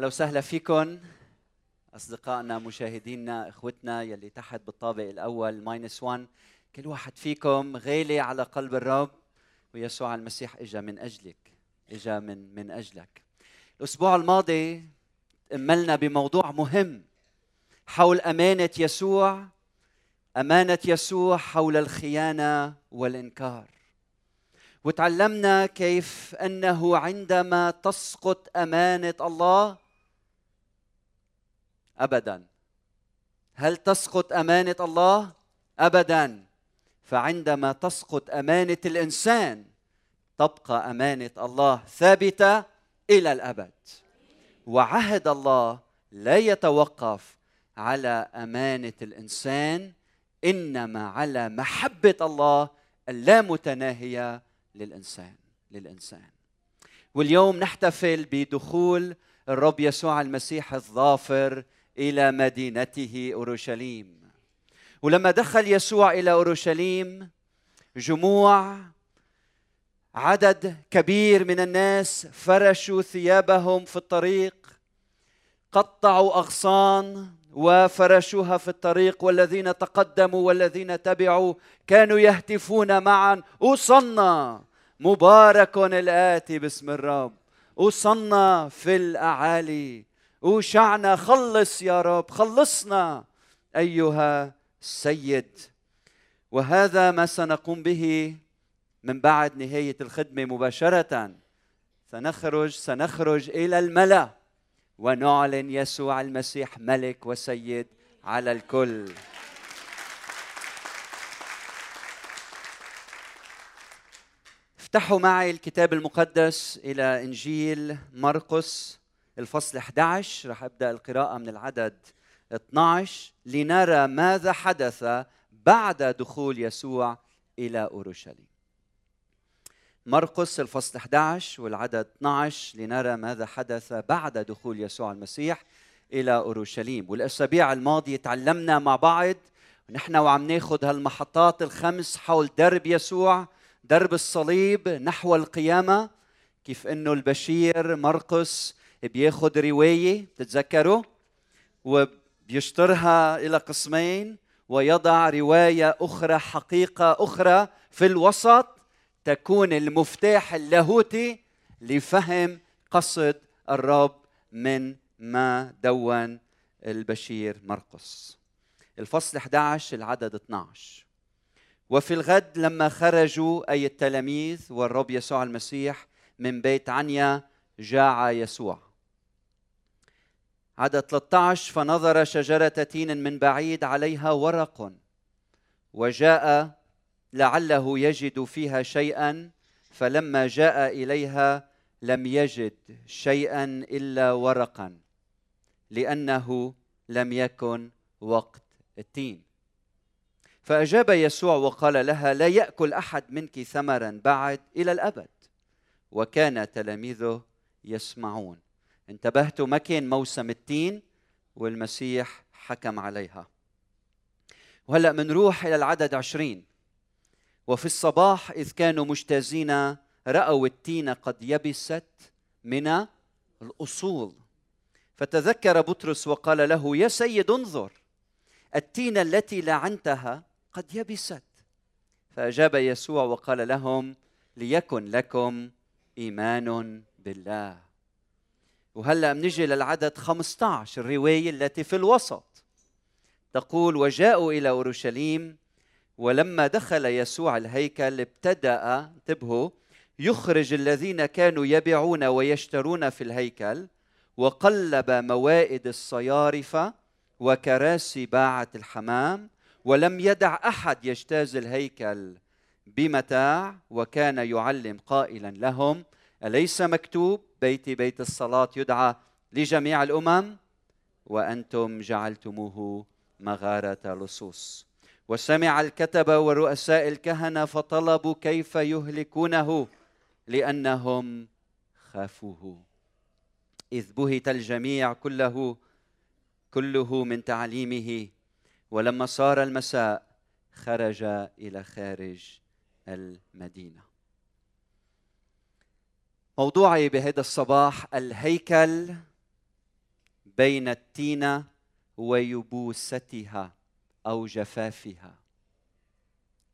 أهلا وسهلا فيكم أصدقائنا مشاهدينا إخوتنا يلي تحت بالطابق الأول ماينس 1 كل واحد فيكم غالي على قلب الرب ويسوع المسيح إجا من أجلك إجا من من أجلك. الأسبوع الماضي تأملنا بموضوع مهم حول أمانة يسوع أمانة يسوع حول الخيانة والإنكار. وتعلمنا كيف أنه عندما تسقط أمانة الله ابدا. هل تسقط أمانة الله؟ ابدا. فعندما تسقط أمانة الإنسان تبقى أمانة الله ثابتة إلى الأبد. وعهد الله لا يتوقف على أمانة الإنسان إنما على محبة الله اللامتناهيه للإنسان للإنسان. واليوم نحتفل بدخول الرب يسوع المسيح الظافر إلى مدينته أورشليم. ولما دخل يسوع إلى أورشليم جموع عدد كبير من الناس فرشوا ثيابهم في الطريق قطعوا أغصان وفرشوها في الطريق. والذين تقدموا والذين تبعوا كانوا يهتفون معا. أوصلنا مبارك الآتي باسم الرب. أوصلنا في الأعالي. اوشعنا خلص يا رب خلصنا أيها السيد. وهذا ما سنقوم به من بعد نهاية الخدمة مباشرة. سنخرج سنخرج إلى الملا ونعلن يسوع المسيح ملك وسيد على الكل. افتحوا معي الكتاب المقدس إلى إنجيل مرقس الفصل 11 رح أبدأ القراءة من العدد 12 لنرى ماذا حدث بعد دخول يسوع إلى أورشليم. مرقس الفصل 11 والعدد 12 لنرى ماذا حدث بعد دخول يسوع المسيح إلى أورشليم. والأسابيع الماضية تعلمنا مع بعض ونحن وعم ناخذ هالمحطات الخمس حول درب يسوع درب الصليب نحو القيامة كيف إنه البشير مرقس بياخذ رواية بتتذكروا وبيشطرها إلى قسمين ويضع رواية أخرى حقيقة أخرى في الوسط تكون المفتاح اللاهوتي لفهم قصد الرب من ما دون البشير مرقس. الفصل 11 العدد 12 وفي الغد لما خرجوا أي التلاميذ والرب يسوع المسيح من بيت عنيا جاع يسوع. عدد 13 فنظر شجرة تين من بعيد عليها ورق وجاء لعله يجد فيها شيئا فلما جاء إليها لم يجد شيئا إلا ورقا لأنه لم يكن وقت التين. فأجاب يسوع وقال لها لا يأكل أحد منك ثمرا بعد إلى الأبد. وكان تلاميذه يسمعون. انتبهتوا ما كان موسم التين والمسيح حكم عليها. وهلأ منروح إلى العدد عشرين. وفي الصباح إذ كانوا مجتازين رأوا التين قد يبست من الأصول. فتذكر بطرس وقال له يا سيد انظر التين التي لعنتها قد يبست. فأجاب يسوع وقال لهم ليكن لكم إيمان بالله. وهلا بنجي للعدد 15 الرواية التي في الوسط. تقول وجاءوا إلى أورشليم ولما دخل يسوع الهيكل ابتدأ انتبهوا يخرج الذين كانوا يبيعون ويشترون في الهيكل وقلب موائد الصيارفة وكراسي باعة الحمام ولم يدع أحد يجتاز الهيكل بمتاع وكان يعلم قائلا لهم أليس مكتوب؟ بيتي بيت الصلاة يدعى لجميع الأمم وأنتم جعلتموه مغارة لصوص. وسمع الكتبه ورؤساء الكهنة فطلبوا كيف يهلكونه لأنهم خافوه. إذ بهت الجميع كله كله من تعليمه ولما صار المساء خرج إلى خارج المدينة. موضوعي بهذا الصباح الهيكل بين التينة ويبوستها أو جفافها.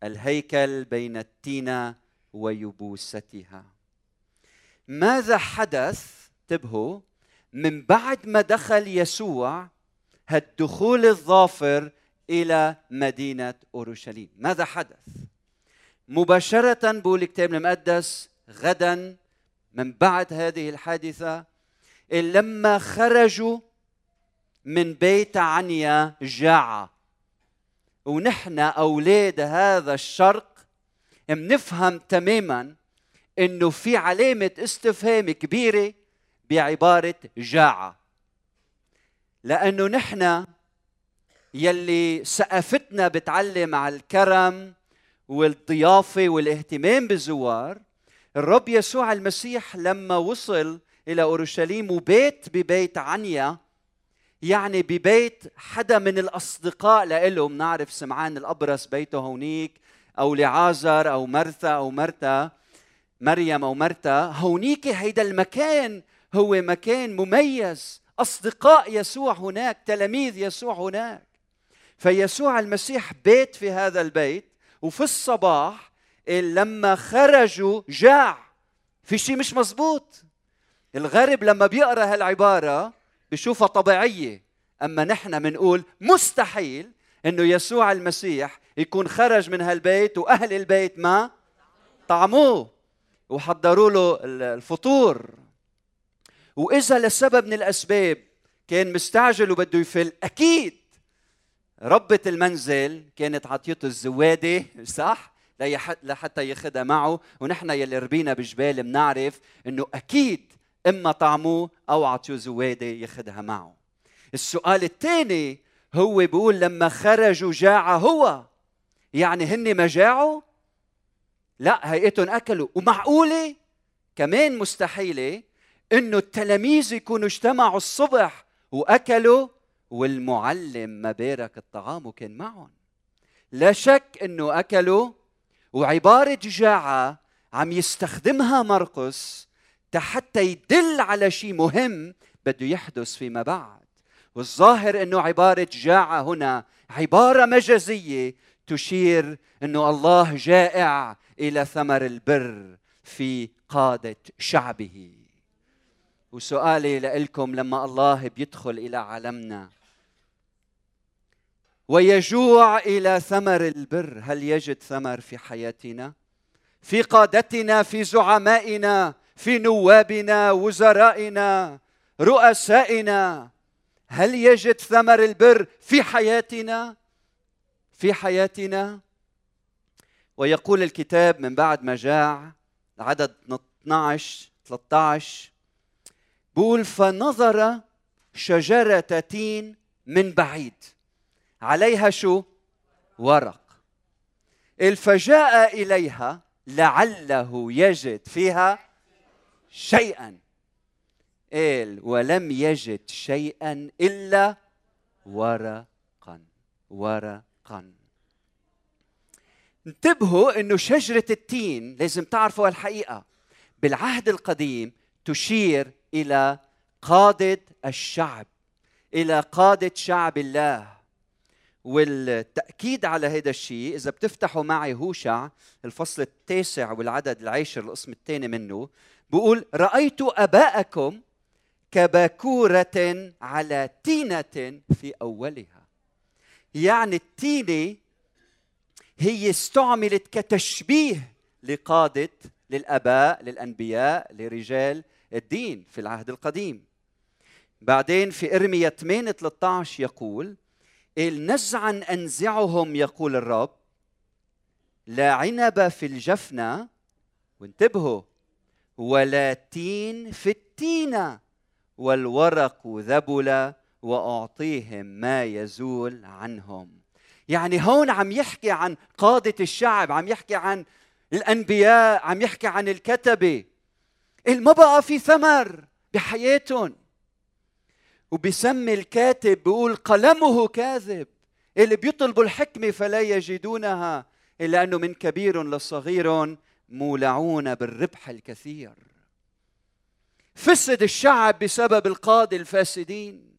الهيكل بين التينة ويبوستها. ماذا حدث؟ انتبهوا من بعد ما دخل يسوع هالدخول الظافر إلى مدينة أورشليم. ماذا حدث؟ مباشرة بقول الكتاب المقدس غدا من بعد هذه الحادثة لما خرجوا من بيت عنيا جاعة ونحن أولاد هذا الشرق منفهم تماما إنه في علامة استفهام كبيرة بعبارة جاعة لأنه نحن يلي سقفتنا بتعلم على الكرم والضيافة والاهتمام بالزوار الرب يسوع المسيح لما وصل إلى أورشليم وبيت ببيت عنيا يعني ببيت حدا من الأصدقاء لإله بنعرف سمعان الأبرص بيته هونيك أو لعازر أو مرثا أو مرتا مريم أو مرتا هونيك هيدا المكان هو مكان مميز أصدقاء يسوع هناك تلاميذ يسوع هناك. فيسوع المسيح بيت في هذا البيت وفي الصباح لما خرجوا جاع. في شيء مش مزبوط. الغرب لما بيقرأ هالعبارة بشوفها طبيعية. أما نحن بنقول مستحيل إنه يسوع المسيح يكون خرج من هالبيت وأهل البيت ما طعموه وحضروا له الفطور. وإذا لسبب من الأسباب كان مستعجل وبده يفل أكيد ربة المنزل كانت عطيته الزوادة صح؟ لحتى ياخذها معه. ونحن يلي ربينا بجبال بنعرف إنه أكيد إما طعموه أو عطيوه زوادة ياخذها معه. السؤال الثاني هو بيقول لما خرجوا جاع هو؟ يعني هن ما جاعوا؟ لا هيئتهم أكلوا. ومعقولة؟ كمان مستحيلة إنه التلاميذ يكونوا اجتمعوا الصبح وأكلوا والمعلم ما بارك الطعام وكان معهم. لا شك إنه أكلوا وعبارة جاعة عم يستخدمها مرقس حتى يدل على شيء مهم بده يحدث فيما بعد. والظاهر إنه عبارة جاع هنا عبارة مجازية تشير إنه الله جائع إلى ثمر البر في قادة شعبه. وسؤالي لكم لما الله بيدخل إلى عالمنا ويجوع إلى ثمر البر. هل يجد ثمر في حياتنا؟ في قادتنا في زعمائنا في نوابنا وزرائنا رؤسائنا. هل يجد ثمر البر في حياتنا؟ في حياتنا. ويقول الكتاب من بعد ما جاع عدد 12 13 بقول فنظر شجرة تين من بعيد. عليها شو؟ ورق. الفجاء إليها لعله يجد فيها شيئا. قال ولم يجد شيئا إلا ورقا. ورقا. انتبهوا إنه شجرة التين لازم تعرفوا الحقيقة بالعهد القديم تشير إلى قادة الشعب إلى قادة شعب الله. والتأكيد على هذا الشيء إذا بتفتحوا معي هوشع الفصل التاسع والعدد العاشر القسم الثاني منه بقول رأيت أباءكم كباكورة على تينة في أولها. يعني التينة هي استعملت كتشبيه لقادة للآباء للأنبياء لرجال الدين في العهد القديم. بعدين في إرمية 8 13 يقول نزعا أنزعهم يقول الرب. لا عنب في الجفنة. وانتبهوا. ولا تين في التينة. والورق ذبل وأعطيهم ما يزول عنهم. يعني هون عم يحكي عن قادة الشعب عم يحكي عن الأنبياء عم يحكي عن الكتبة. ما بقى في ثمر بحياتهم. وبسمي الكاتب بيقول قلمه كاذب. اللي بيطلبوا الحكمة فلا يجدونها إلا أنه من كبير لصغير مولعون بالربح الكثير. فسد الشعب بسبب القادة الفاسدين.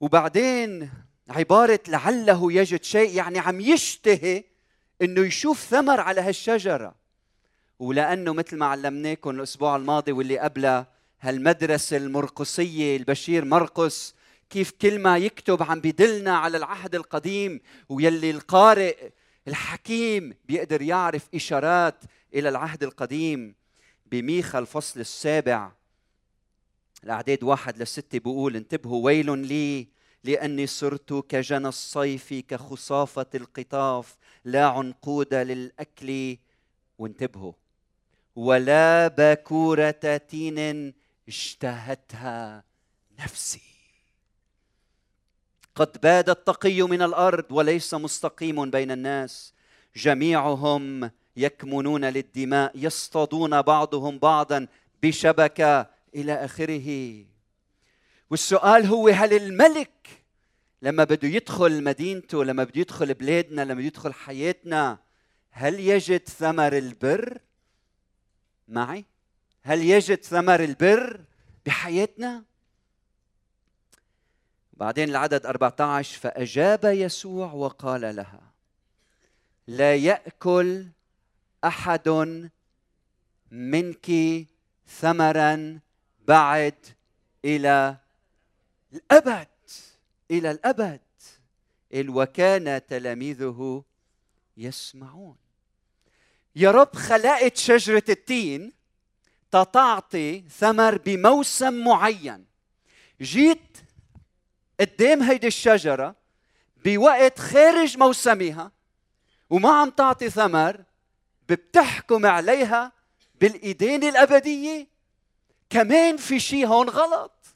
وبعدين عبارة لعله يجد شيء يعني عم يشتهي إنه يشوف ثمر على هالشجرة. ولأنه مثل ما علمناكم الأسبوع الماضي واللي قبله هالمدرسة المرقسية البشير مرقس كيف كل ما يكتب عم بيدلنا على العهد القديم ويلي القارئ الحكيم بيقدر يعرف إشارات إلى العهد القديم. بميخا الفصل السابع الأعداد واحد لستة بيقول انتبهوا ويل لي لأني صرت كجنى الصيف كخصافة القطاف لا عنقود للأكل وانتبهوا. ولا باكورة تين اشتهتها نفسي. قد باد التقي من الأرض وليس مستقيم بين الناس. جميعهم يكمنون للدماء يصطادون بعضهم بعضا بشبكة إلى آخره. والسؤال هو هل الملك لما بده يدخل مدينته لما بده يدخل بلادنا لما بده يدخل حياتنا هل يجد ثمر البر؟ معي. هل يجد ثمر البر بحياتنا؟ بعدين العدد 14 فأجاب يسوع وقال لها لا يأكل أحد منك ثمرا بعد إلى الأبد إلى الأبد. وكان تلاميذه يسمعون. يا رب خلقت شجرة التين تتعطي ثمر بموسم معين. جيت قدام هيدي الشجرة بوقت خارج موسمها وما عم تعطي ثمر بتحكم عليها بالإدانة الأبدية. كمان في شيء هون غلط.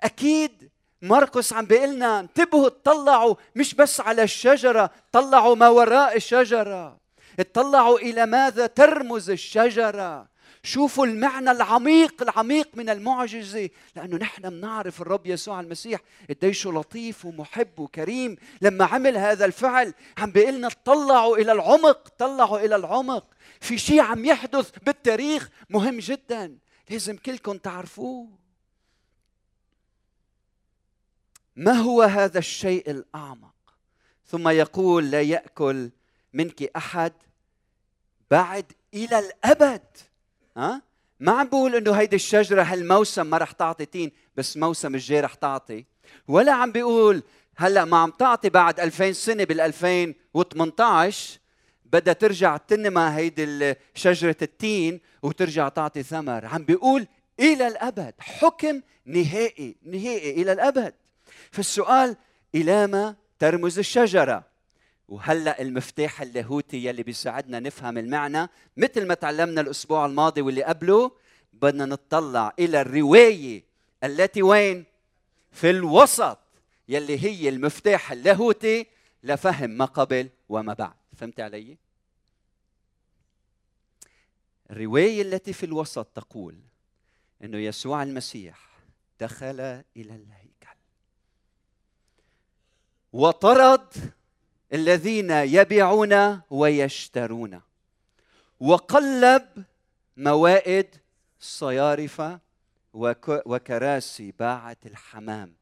أكيد مرقس عم بيقلنا انتبهوا اطلعوا مش بس على الشجرة طلعوا ما وراء الشجرة. اطلعوا إلى ماذا ترمز الشجرة. شوفوا المعنى العميق العميق من المعجزة. لأنه نحن بنعرف الرب يسوع المسيح قديش لطيف ومحب وكريم. لما عمل هذا الفعل عم بيقول لنا طلعوا إلى العمق طلعوا إلى العمق. في شيء عم يحدث بالتاريخ مهم جدا. لازم كلكم تعرفوه. ما هو هذا الشيء الأعمق؟ ثم يقول لا يأكل منك أحد بعد إلى الأبد. ها؟ ما عم بقول إنه هيدي الشجرة هالموسم ما رح تعطي تين بس موسم الجاي رح تعطي. ولا عم بيقول هلأ ما عم تعطي بعد 2000 سنة بال 2018 بدها ترجع تنمى هيدي شجرة التين وترجع تعطي ثمر. عم بيقول إلى الأبد حكم نهائي نهائي إلى الأبد. فالسؤال إلى ما ترمز الشجرة؟ وهلأ المفتاح اللاهوتي يلي بيساعدنا نفهم المعنى مثل ما تعلمنا الأسبوع الماضي واللي قبله بدنا نطلع إلى الرواية التي وين؟ في الوسط يلي هي المفتاح اللاهوتي لفهم ما قبل وما بعد. فهمت علي؟ الرواية التي في الوسط تقول إنه يسوع المسيح دخل إلى الهيكل. وطرد الذين يبيعون ويشترون. وقلب موائد صيارفة وكراسي باعة الحمام.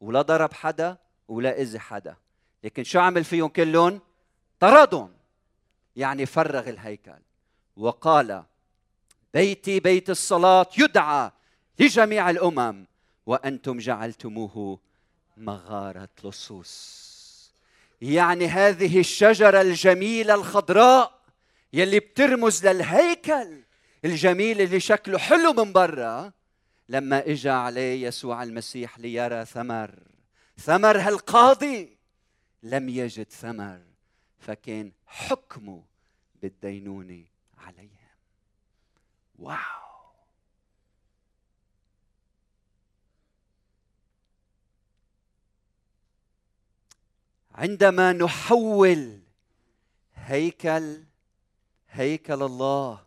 ولا ضرب حدا ولا إذي حدا. لكن شو عمل فيهم كلهم؟ طردهم. يعني فرغ الهيكل. وقال بيتي بيت الصلاة يدعى لجميع الأمم وأنتم جعلتموه مغارة لصوص. يعني هذه الشجرة الجميلة الخضراء يلي بترمز للهيكل. الجميل اللي شكله حلو من برا. لما اجى عليه يسوع المسيح ليرى ثمر. ثمر هالقاضي. لم يجد ثمر فكان حكمه بالدينونة عليهم. واو! عندما نحول هيكل هيكل الله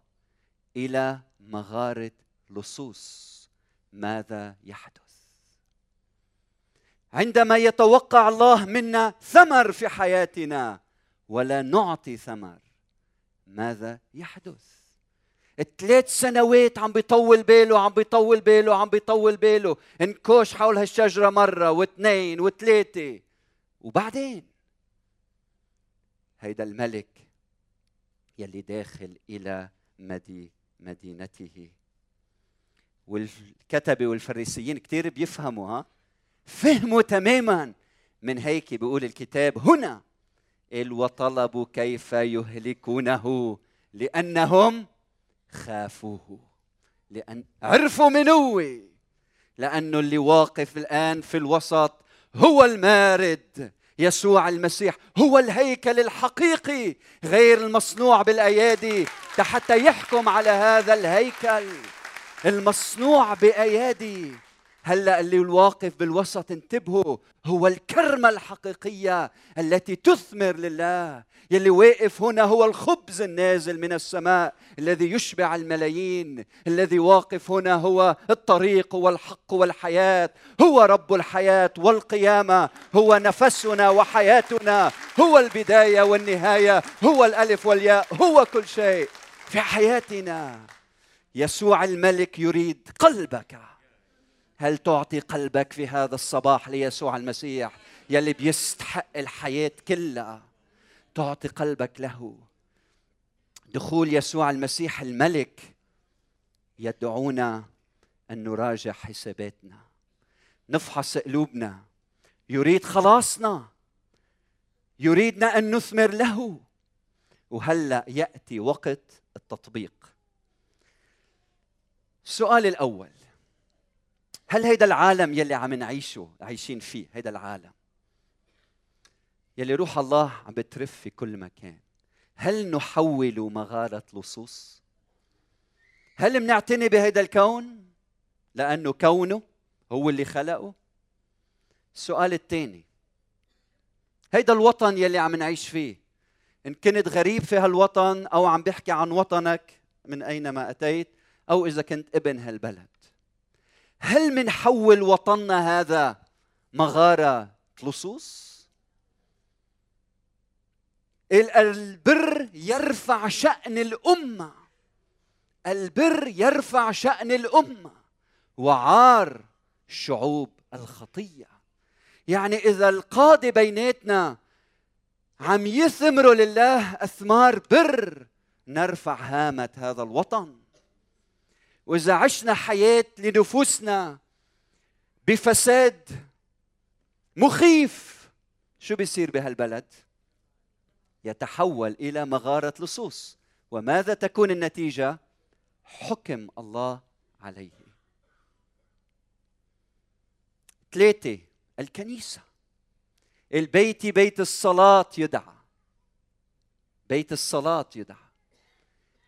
إلى مغارة لصوص ماذا يحدث؟ عندما يتوقع الله منا ثمر في حياتنا ولا نعطي ثمر ماذا يحدث؟ ثلاث سنوات عم بيطول باله عم بيطول باله عم بيطول باله انكوش حول هالشجرة مرة واثنين وثلاثة. وبعدين هيدا الملك يلي داخل إلى مدي مدينته. والكتبة والفريسيين كثير بيفهموا ها؟ فهموا تماما من هيك بيقول الكتاب. هنا وطلبوا كيف يهلكونه؟ لأنهم خافوه. لأن عرفوا من هو؟ لأنه اللي واقف الآن في الوسط هو المارد يسوع المسيح هو الهيكل الحقيقي غير المصنوع بالأيادي حتى يحكم على هذا الهيكل المصنوع بأيادي. هلا اللي الواقف بالوسط انتبهوا هو الكرمة الحقيقية التي تثمر لله. يلي واقف هنا هو الخبز النازل من السماء الذي يشبع الملايين. الذي واقف هنا هو الطريق والحق والحياة. هو رب الحياة والقيامة. هو نفسنا وحياتنا. هو البداية والنهاية. هو الألف والياء. هو كل شيء. في حياتنا يسوع الملك يريد قلبك. هل تعطي قلبك في هذا الصباح ليسوع المسيح يلي بيستحق الحياة كلها؟ تعطي قلبك له. دخول يسوع المسيح الملك يدعونا أن نراجع حساباتنا نفحص قلوبنا. يريد خلاصنا. يريدنا أن نثمر له. وهلأ يأتي وقت التطبيق. السؤال الأول. هل هيدا العالم يلي عم نعيشه عايشين فيه هيدا العالم؟ يلي روح الله عم بترف في كل مكان. هل نحول مغارة لصوص؟ هل منعتني بهيدا الكون؟ لأنه كونه هو اللي خلقه؟ السؤال الثاني هيدا الوطن يلي عم نعيش فيه إن كنت غريب في هالوطن أو عم بحكي عن وطنك من أينما أتيت أو إذا كنت ابن هالبلد. هل منحول وطننا هذا مغارة لصوص؟ البر يرفع شأن الأمة. البر يرفع شأن الأمة. وعار شعوب الخطية. يعني إذا القادة بيناتنا عم يثمروا لله أثمار بر نرفع هامة هذا الوطن. وإذا عشنا حياة لنفوسنا بفساد مخيف شو بيصير بهالبلد؟ يتحول إلى مغارة لصوص. وماذا تكون النتيجة؟ حكم الله عليه. ثلاثة الكنيسة. البيت بيت الصلاة يدعى. بيت الصلاة يدعى.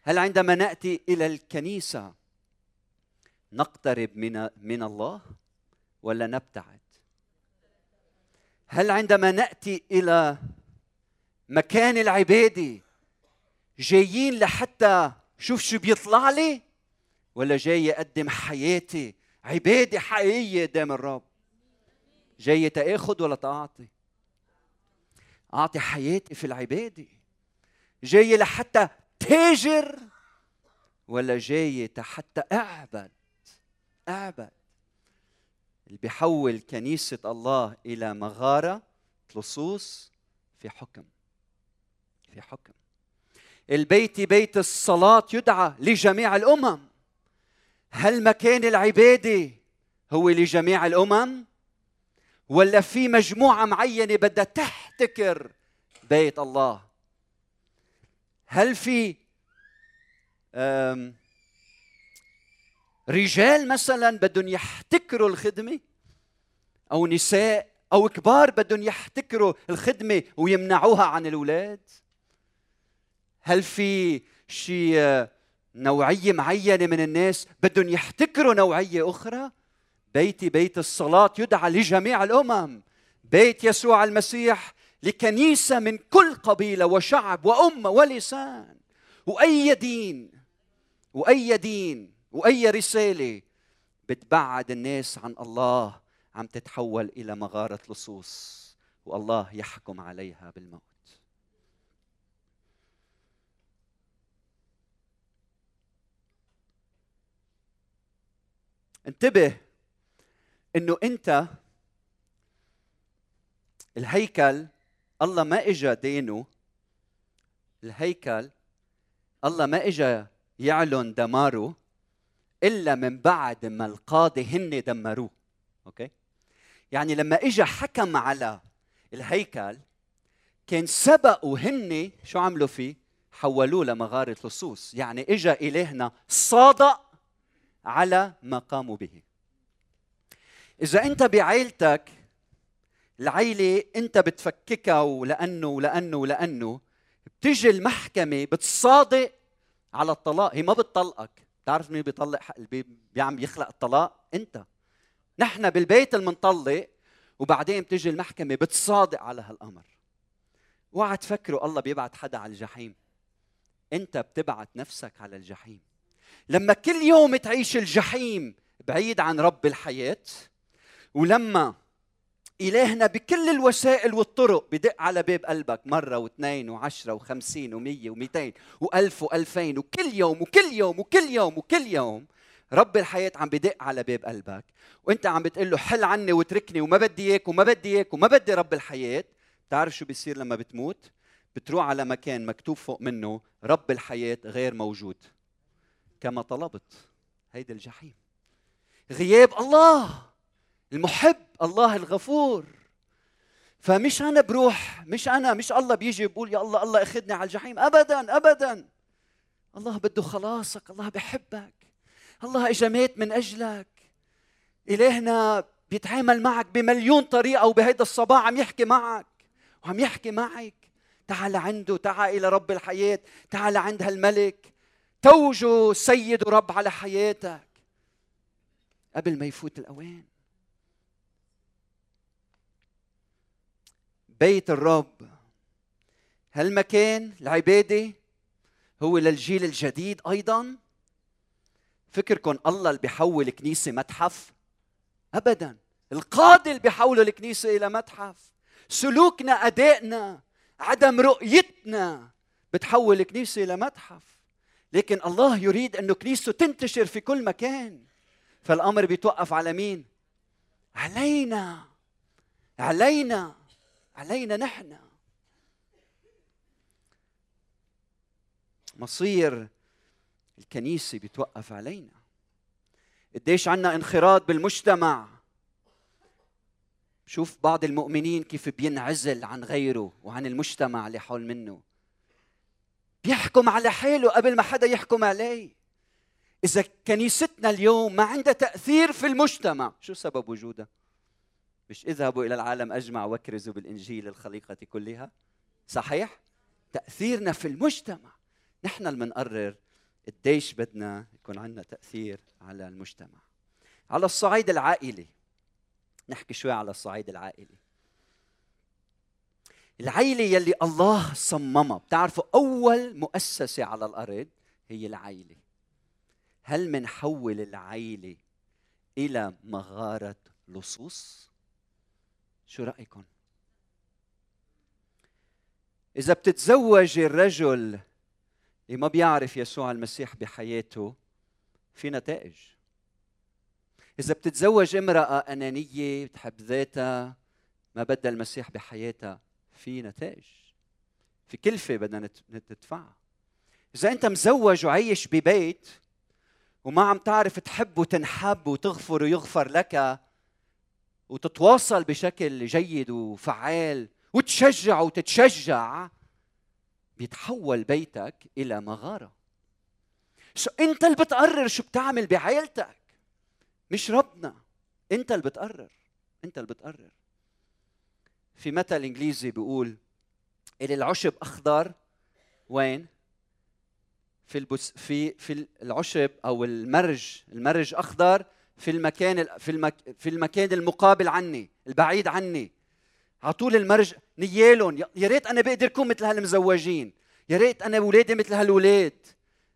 هل عندما نأتي إلى الكنيسة نقترب من من الله ولا نبتعد؟ هل عندما نأتي إلى مكان العباده جايين لحتى شوف شو بيطلع لي ولا جاي أقدم حياتي عبادة حقيقية قدام الرب؟ جاي تأخذ ولا تعطي أعطي حياتي في العباده جاي لحتى تاجر ولا جاي حتى أعبد؟ اعبد اللي بيحول كنيسة الله إلى مغارة لصوص في حكم. في حكم. البيت بيت الصلاة يدعى لجميع الأمم. هل مكان العبادة هو لجميع الأمم؟ ولا في مجموعة معينة بدها تحتكر بيت الله؟ هل في رجال مثلا بدهم يحتكروا الخدمة أو نساء أو كبار بدهم يحتكروا الخدمة ويمنعوها عن الأولاد. هل في شيء نوعية معينة من الناس بدهم يحتكروا نوعية أخرى؟ بيتي بيت الصلاة يدعى لجميع الأمم. بيت يسوع المسيح لكنيسة من كل قبيلة وشعب وأمة ولسان. وأي دين وأي دين وأي رسالة بتبعد الناس عن الله عم تتحول إلى مغارة لصوص والله يحكم عليها بالموت. انتبه إنه أنت الهيكل الله ما اجى دينه الهيكل الله ما اجى يعلن دماره إلا من بعد ما القاضي هن دمروه. أوكي؟ يعني لما اجى حكم على الهيكل كان سبقوا هن شو عملوا فيه؟ حولوه لمغارة لصوص. يعني اجى إلهنا صادق على ما قاموا به. إذا أنت بعائلتك العيلة أنت بتفككها ولأنه ولأنه ولأنه بتيجي المحكمة بتصادق على الطلاق. هي ما بتطلقك. بتعرف مين بيطلق بيعم يخلق الطلاق؟ أنت. نحن بالبيت المنطلق وبعدين بتيجي المحكمة بتصادق على هالأمر. اوعى تفكروا الله بيبعت حدا على الجحيم. انت بتبعت نفسك على الجحيم. لما كل يوم تعيش الجحيم بعيد عن رب الحياة ولما إلهنا بكل الوسائل والطرق. بدق على باب قلبك مرة واثنين وعشرة وخمسين ومية ومئتين وألف وألفين وكل يوم وكل يوم وكل يوم وكل يوم. رب الحياة عم بدق على باب قلبك. وأنت عم بتقول له حل عني واتركني وما بدي إياك وما بدي إياك وما بدي رب الحياة. بتعرف شو بيصير لما بتموت؟ بتروح على مكان مكتوب فوق منه رب الحياة غير موجود. كما طلبت. هيدا الجحيم. غياب الله. المحب الله الغفور. فمش أنا بروح مش أنا مش الله بيجي بيقول يا الله الله اخذني على الجحيم. ابدا ابدا. الله بده خلاصك الله بحبك. الله اجى مات من أجلك. إلهنا بيتعامل معك بمليون طريقة وبهيدا الصباح عم يحكي معك. وعم يحكي معك. تعال عنده تعال إلى رب الحياة. تعال عند هالملك. توجه سيد ورب على حياتك. قبل ما يفوت الأوان. بيت الرب. هالمكان العبادة هو للجيل الجديد أيضا؟ فكركم الله اللي بيحول كنيسة متحف؟ أبدا. القاضي اللي بيحول الكنيسة إلى متحف. سلوكنا أدائنا عدم رؤيتنا بتحول الكنيسة لمتحف لكن الله يريد إنه كنيسته تنتشر في كل مكان. فالأمر بيتوقف على مين؟ علينا. علينا. علينا نحن. مصير الكنيسة بيتوقف علينا. قديش عنا انخراط بالمجتمع. شوف بعض المؤمنين كيف بينعزل عن غيره وعن المجتمع اللي حول منه. بيحكم على حاله قبل ما حدا يحكم عليه. إذا كنيستنا اليوم ما عندها تأثير في المجتمع شو سبب وجودها؟ مش اذهبوا إلى العالم أجمع واكرزوا بالإنجيل الخليقة كلها؟ صحيح؟ تأثيرنا في المجتمع. نحن اللي بنقرر قديش بدنا يكون عندنا تأثير على المجتمع. على الصعيد العائلي. نحكي شوي على الصعيد العائلي. العيلة يلي الله صممها. بتعرفوا أول مؤسسة على الأرض هي العيلة. هل منحول العيلة إلى مغارة لصوص؟ شو رأيكم؟ إذا بتتزوج الرجل اللي ما بيعرف يسوع المسيح بحياته في نتائج. إذا بتتزوج امرأة أنانية بتحب ذاتها ما بدها المسيح بحياتها في نتائج. في كلفة بدنا ندفعها إذا أنت مزوج وعايش ببيت وما عم تعرف تحب وتنحب وتغفر ويغفر لك وتتواصل بشكل جيد وفعال وتشجع وتتشجع بيتحول بيتك إلى مغارة. شو أنت اللي بتقرر شو بتعمل بعائلتك مش ربنا. انت اللي بتقرر انت اللي بتقرر. في مثل إنجليزي بيقول اللي العشب أخضر. وين؟ في البس في في العشب أو المرج المرج أخضر في المكان في المك في المكان المقابل عني البعيد عني. على طول المرج نيالهم. يا ريت أنا بقدر اكون مثل هالمزوجين. يا ريت أنا اولادي مثل هالولاد.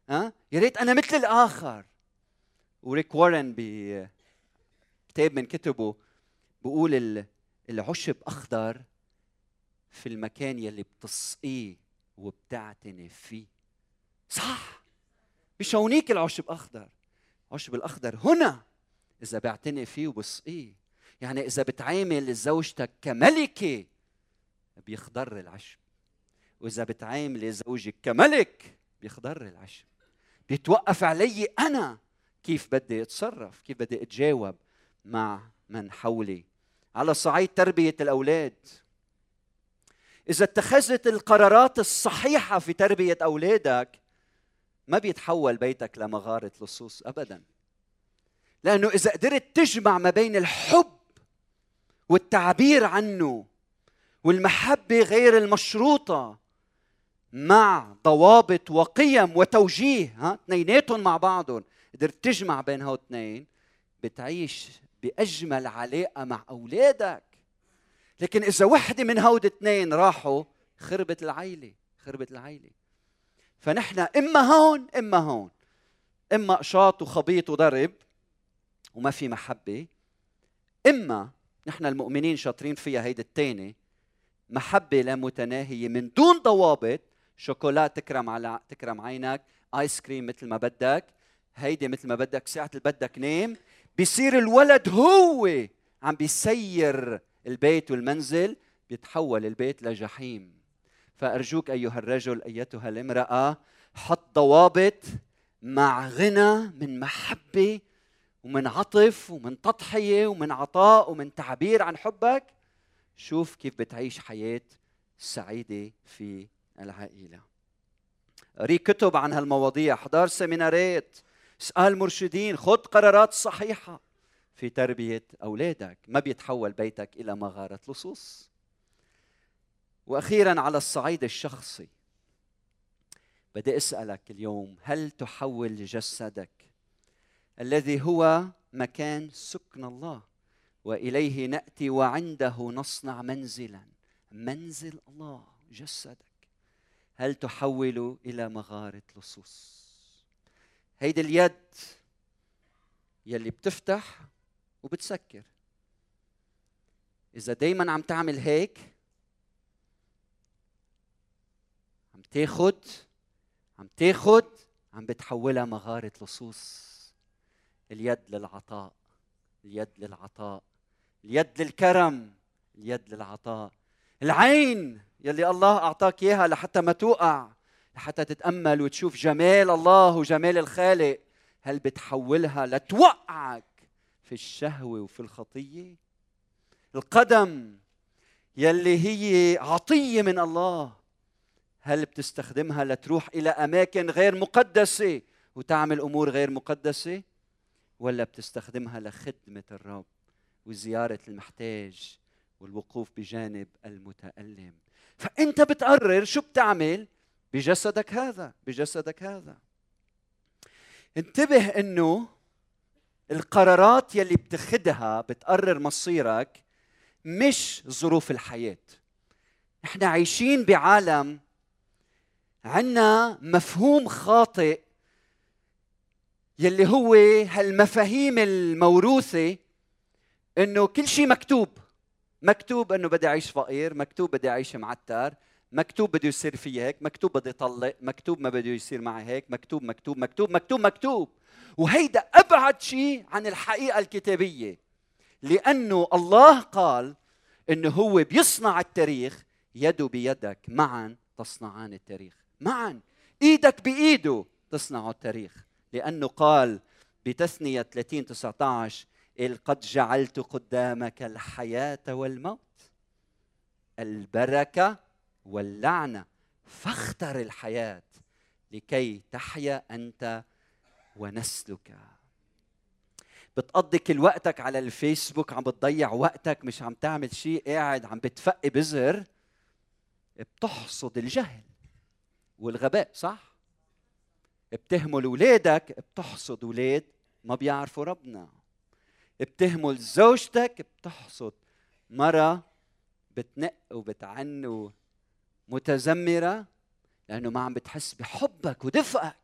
ها يا ريت أنا مثل الآخر. وريك وارن بكتاب من كتبه بقول العشب أخضر في المكان يلي بتسقيه وبتعتني فيه. صح. مش هونيك العشب أخضر. العشب الأخضر هنا. إذا بعتني فيه وبسقيه يعني إذا بتعامل زوجتك كملكة بيخضر العشب وإذا بتعاملي زوجك كملك بيخضر العشب بيتوقف علي أنا كيف بدي أتصرف كيف بدي أتجاوب مع من حولي. على صعيد تربية الأولاد. إذا اتخذت القرارات الصحيحة في تربية أولادك ما بيتحول بيتك لمغارة لصوص ابدا. لأنه إذا قدرت تجمع ما بين الحب والتعبير عنه والمحبة غير المشروطة مع ضوابط وقيم وتوجيه ها اثنيناتهم مع بعضهم قدرت تجمع بين هالاثنين بتعيش بأجمل علاقة مع أولادك. لكن إذا وحدة من هود اثنين راحوا خربت العيلة خربت العيلة. فنحن إما هون إما هون. إما قشاط وخبيط وضرب وما في محبة. إما نحن المؤمنين شاطرين فيها هيدي الثانية محبة لا متناهية من دون ضوابط. شوكولا تكرم على تكرم عينك آيس كريم مثل ما بدك. هيدي مثل ما بدك ساعة اللي بدك نام. بيصير الولد هو عم بيسير البيت والمنزل بيتحول البيت لجحيم. فأرجوك أيها الرجل أيتها الامراه حط ضوابط مع غنى من محبة ومن عطف ومن تضحية ومن عطاء ومن تعبير عن حبك شوف كيف بتعيش حياة سعيدة في العائلة. قري كتب عن هالمواضيع احضر سيمينارات اسال مرشدين خذ قرارات صحيحة في تربية أولادك. ما بيتحول بيتك إلى مغارة لصوص. وأخيرا على الصعيد الشخصي بدي أسألك اليوم هل تحول جسدك الذي هو مكان سكن الله وإليه نأتي وعنده نصنع منزلا منزل الله جسدك. هل تحول إلى مغارة لصوص؟ هيدي اليد يلي بتفتح وبتسكر. إذا دايما عم تعمل هيك عم تاخد عم تاخد عم بتحولها مغارة لصوص. اليد للعطاء اليد للعطاء اليد للكرم اليد للعطاء. العين يلي الله أعطاك إياها لحتى ما توقع لحتى تتأمل وتشوف جمال الله وجمال الخالق. هل بتحولها لتوقعك في الشهوة وفي الخطية؟ القدم يلي هي عطية من الله هل بتستخدمها لتروح إلى أماكن غير مقدسة وتعمل أمور غير مقدسة؟ ولا بتستخدمها لخدمة الرب وزيارة المحتاج والوقوف بجانب المتألم. فأنت بتقرر شو بتعمل؟ بجسدك هذا بجسدك هذا. انتبه إنه القرارات يلي بتخدها بتقرر مصيرك مش ظروف الحياة. إحنا عايشين بعالم عندنا مفهوم خاطئ يلي هو هالمفاهيم الموروثة إنه كل شيء مكتوب. مكتوب إنه بدي أعيش فقير مكتوب بدي أعيش معتر مكتوب بده يصير في هيك مكتوب بدي طلق مكتوب ما بده يصير معي هيك مكتوب مكتوب مكتوب مكتوب مكتوب. وهيدا أبعد شيء عن الحقيقة الكتابية. لأنه الله قال إنه هو بيصنع التاريخ يده بيدك معا تصنعان التاريخ. معا. إيدك بإيده تصنع التاريخ. لأنه قال بتثنية 30 19 قد جعلت قدامك الحياة والموت البركة واللعنة فاختر الحياة لكي تحيا أنت ونسلك. بتقضي كل وقتك على الفيسبوك عم بتضيع وقتك مش عم تعمل شيء قاعد عم بتفقي بزر بتحصد الجهل والغباء صح؟ بتهمل اولادك بتحصد أولاد ما بيعرفوا ربنا. بتهمل زوجتك بتحصد مرة بتنق وبتعن متذمرة لأنه ما عم بتحس بحبك ودفئك.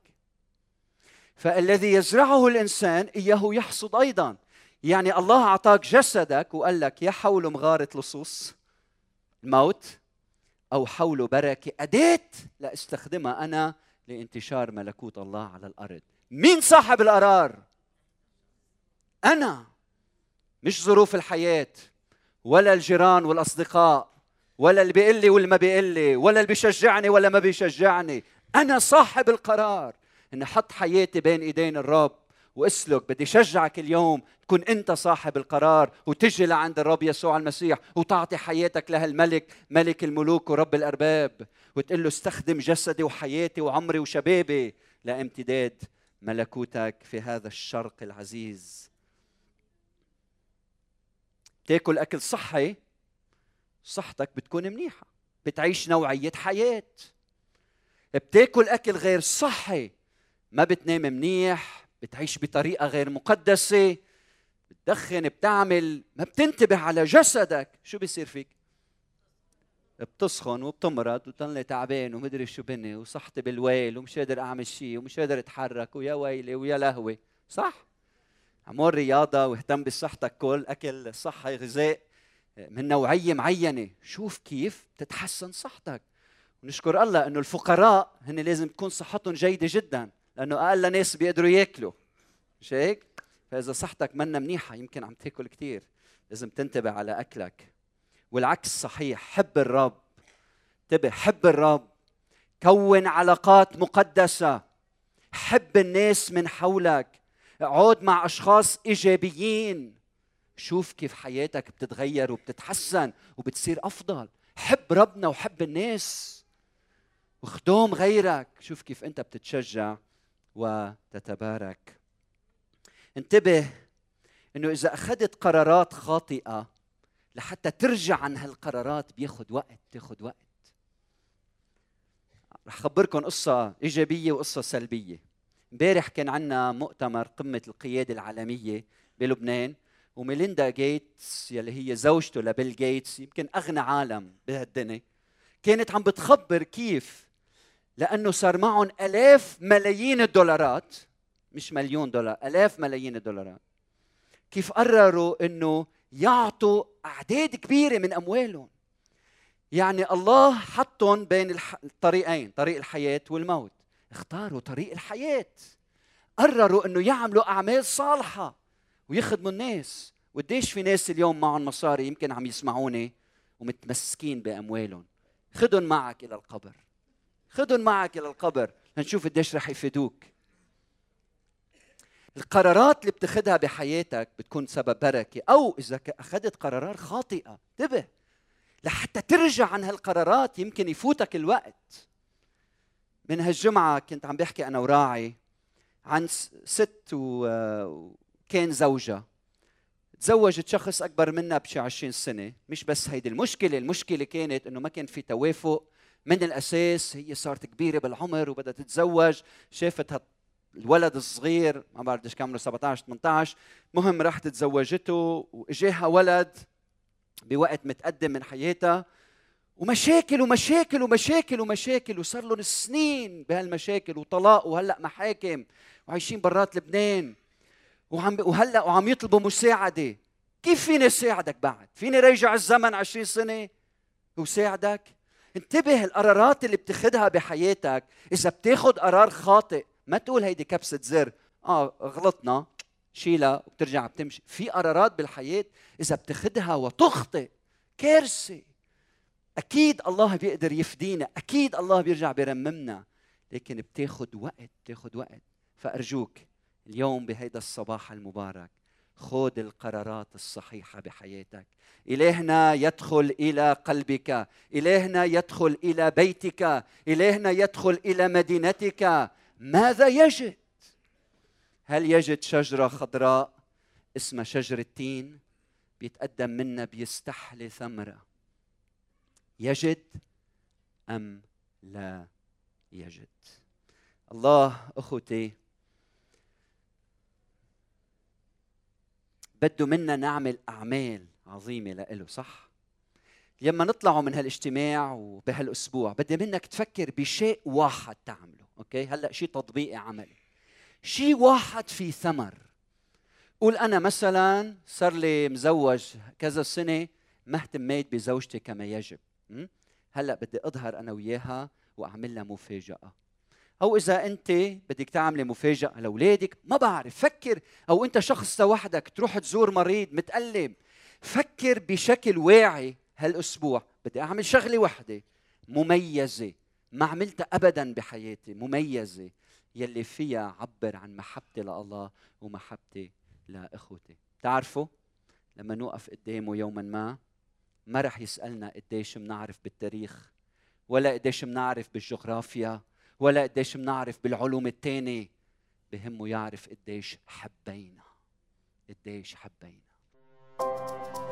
فالذي يزرعه الإنسان إياه يحصد أيضا. يعني الله أعطاك جسدك وقال لك يا حول مغارة لصوص الموت أو حول بركة أداة لأستخدمها. أنا لانتشار ملكوت الله على الأرض. مين صاحب القرار؟ أنا. مش ظروف الحياة ولا الجيران والأصدقاء ولا اللي بيقول لي واللي ما بيقول لي ولا اللي بيشجعني ولا ما بيشجعني. أنا صاحب القرار اني أحط حياتي بين إيدين الرب. واسلك بدي شجعك اليوم تكون أنت صاحب القرار وتجي لعند الرب يسوع المسيح وتعطي حياتك لهالملك ملك الملوك ورب الأرباب وتقول له استخدم جسدي وحياتي وعمري وشبابي لامتداد ملكوتك في هذا الشرق العزيز. تاكل أكل صحي صحتك بتكون منيحة بتعيش نوعية حياة. بتاكل أكل غير صحي ما بتنام منيح بتعيش بطريقة غير مقدسة بتدخن بتعمل ما بتنتبه على جسدك. شو بيصير فيك؟ بتسخن وبتمرض وتضلني تعبان ومدري شو بني وصحتي بالويل ومش قادر أعمل شيء ومش قادر أتحرك ويا ويلي ويا لهوي صح؟ عمول رياضة واهتم بصحتك كل أكل صحي غذاء من نوعية معينة. شوف كيف تتحسن صحتك. ونشكر الله إنه الفقراء هن لازم تكون صحتهم جيدة جدا. لأنه أقل ناس بيقدروا ياكلوا. مش هيك؟ فإذا صحتك منا منيحة يمكن عم تاكل كثير لازم تنتبه على أكلك. والعكس صحيح حب الرب. انتبه حب الرب. كون علاقات مقدسة. حب الناس من حولك. اقعد مع أشخاص إيجابيين. شوف كيف حياتك بتتغير وبتتحسن وبتصير أفضل. حب ربنا وحب الناس. وخدوم غيرك. شوف كيف أنت بتتشجع. وتتبارك. انتبه إنه إذا أخذت قرارات خاطئة لحتى ترجع عن هالقرارات بياخذ وقت تاخذ وقت. رح خبركم قصة إيجابية وقصة سلبية. امبارح كان عندنا مؤتمر قمة القيادة العالمية بلبنان وميليندا جيتس يلي هي زوجته لبيل جيتس يمكن أغنى عالم بهالدنيا كانت عم بتخبر كيف لأنه صار معهم ألاف ملايين الدولارات مش مليون دولار ألاف ملايين الدولارات. كيف قرروا أنه يعطوا أعداد كبيرة من أموالهم؟ يعني الله حطهم بين الطريقين طريق الحياة والموت. اختاروا طريق الحياة. قرروا أنه يعملوا أعمال صالحة ويخدموا الناس. وقديش في ناس اليوم معهم مصاري يمكن عم يسمعوني ومتمسكين بأموالهم. خدهم معك إلى القبر. خذهم معك إلى القبر لنشوف قديش رح يفيدوك. القرارات اللي بتاخذها بحياتك بتكون سبب بركة أو إذا أخذت قرارات خاطئة. انتبه. لحتى ترجع عن هالقرارات يمكن يفوتك الوقت. من هالجمعة كنت عم بحكي أنا وراعي عن ست وكان زوجها تزوجت شخص أكبر منها بشي 20 سنة. مش بس هيدي المشكلة المشكلة كانت إنه ما كان في توافق. من الأساس هي صارت كبيرة بالعمر وبدها تتزوج شافت الولد الصغير ما بعرف قديش كان 17 18 مهم راحت تزوجته وإجاها ولد بوقت متقدم من حياتها ومشاكل ومشاكل ومشاكل ومشاكل وصار لهم سنين بهالمشاكل وطلاق وهلأ محاكم وعايشين برات لبنان وعم وهلأ وعم يطلبوا مساعدة كيف فيني ساعدك بعد؟ فيني رجع الزمن 20 سنة وساعدك؟ انتبه القرارات اللي بتاخذها بحياتك. إذا بتاخذ قرار خاطئ ما تقول هيدي كبسة زر. آه غلطنا. شيلها وبترجع بتمشي. في قرارات بالحياة إذا بتاخذها وتخطئ. كارثة. أكيد الله بيقدر يفدينا. أكيد الله بيرجع بيرممنا. لكن بتاخذ وقت بتاخذ وقت. فأرجوك اليوم بهيدا الصباح المبارك خذ القرارات الصحيحة بحياتك. إلهنا يدخل إلى قلبك. إلهنا يدخل إلى بيتك. إلهنا يدخل إلى مدينتك. ماذا يجد؟ هل يجد شجرة خضراء اسمها شجره تين بيتقدم منا بيستحلي ثمرة. يجد أم لا يجد؟ الله أخوتي بده منا نعمل أعمال عظيمة لإله صح؟ لما نطلعوا من هالاجتماع وبهالأسبوع بدي منك تفكر بشيء واحد تعمله أوكي؟ هلأ شيء تطبيقي عملي. شيء واحد في ثمر. قول أنا مثلا صار لي مزوج كذا سنة ما اهتميت بزوجتي كما يجب هلأ بدي أظهر أنا وياها وأعمل لها مفاجأة. أو إذا أنت بدك تعملي مفاجأة لأولادك ما بعرف فكر. أو أنت شخص لوحدك تروح تزور مريض متألم فكر بشكل واعي هالأسبوع. بدي أعمل شغلة وحدة مميزة ما عملتها ابدا بحياتي مميزة يلي فيها عبر عن محبتي لله ومحبتي لإخوتي. بتعرفوا؟ لما نوقف قدامه يوما ما ما رح يسألنا قديش بنعرف بالتاريخ ولا قديش بنعرف بالجغرافيا ولا قديش بنعرف بالعلوم الثانية بهمه يعرف قديش حبينا قديش حبينا.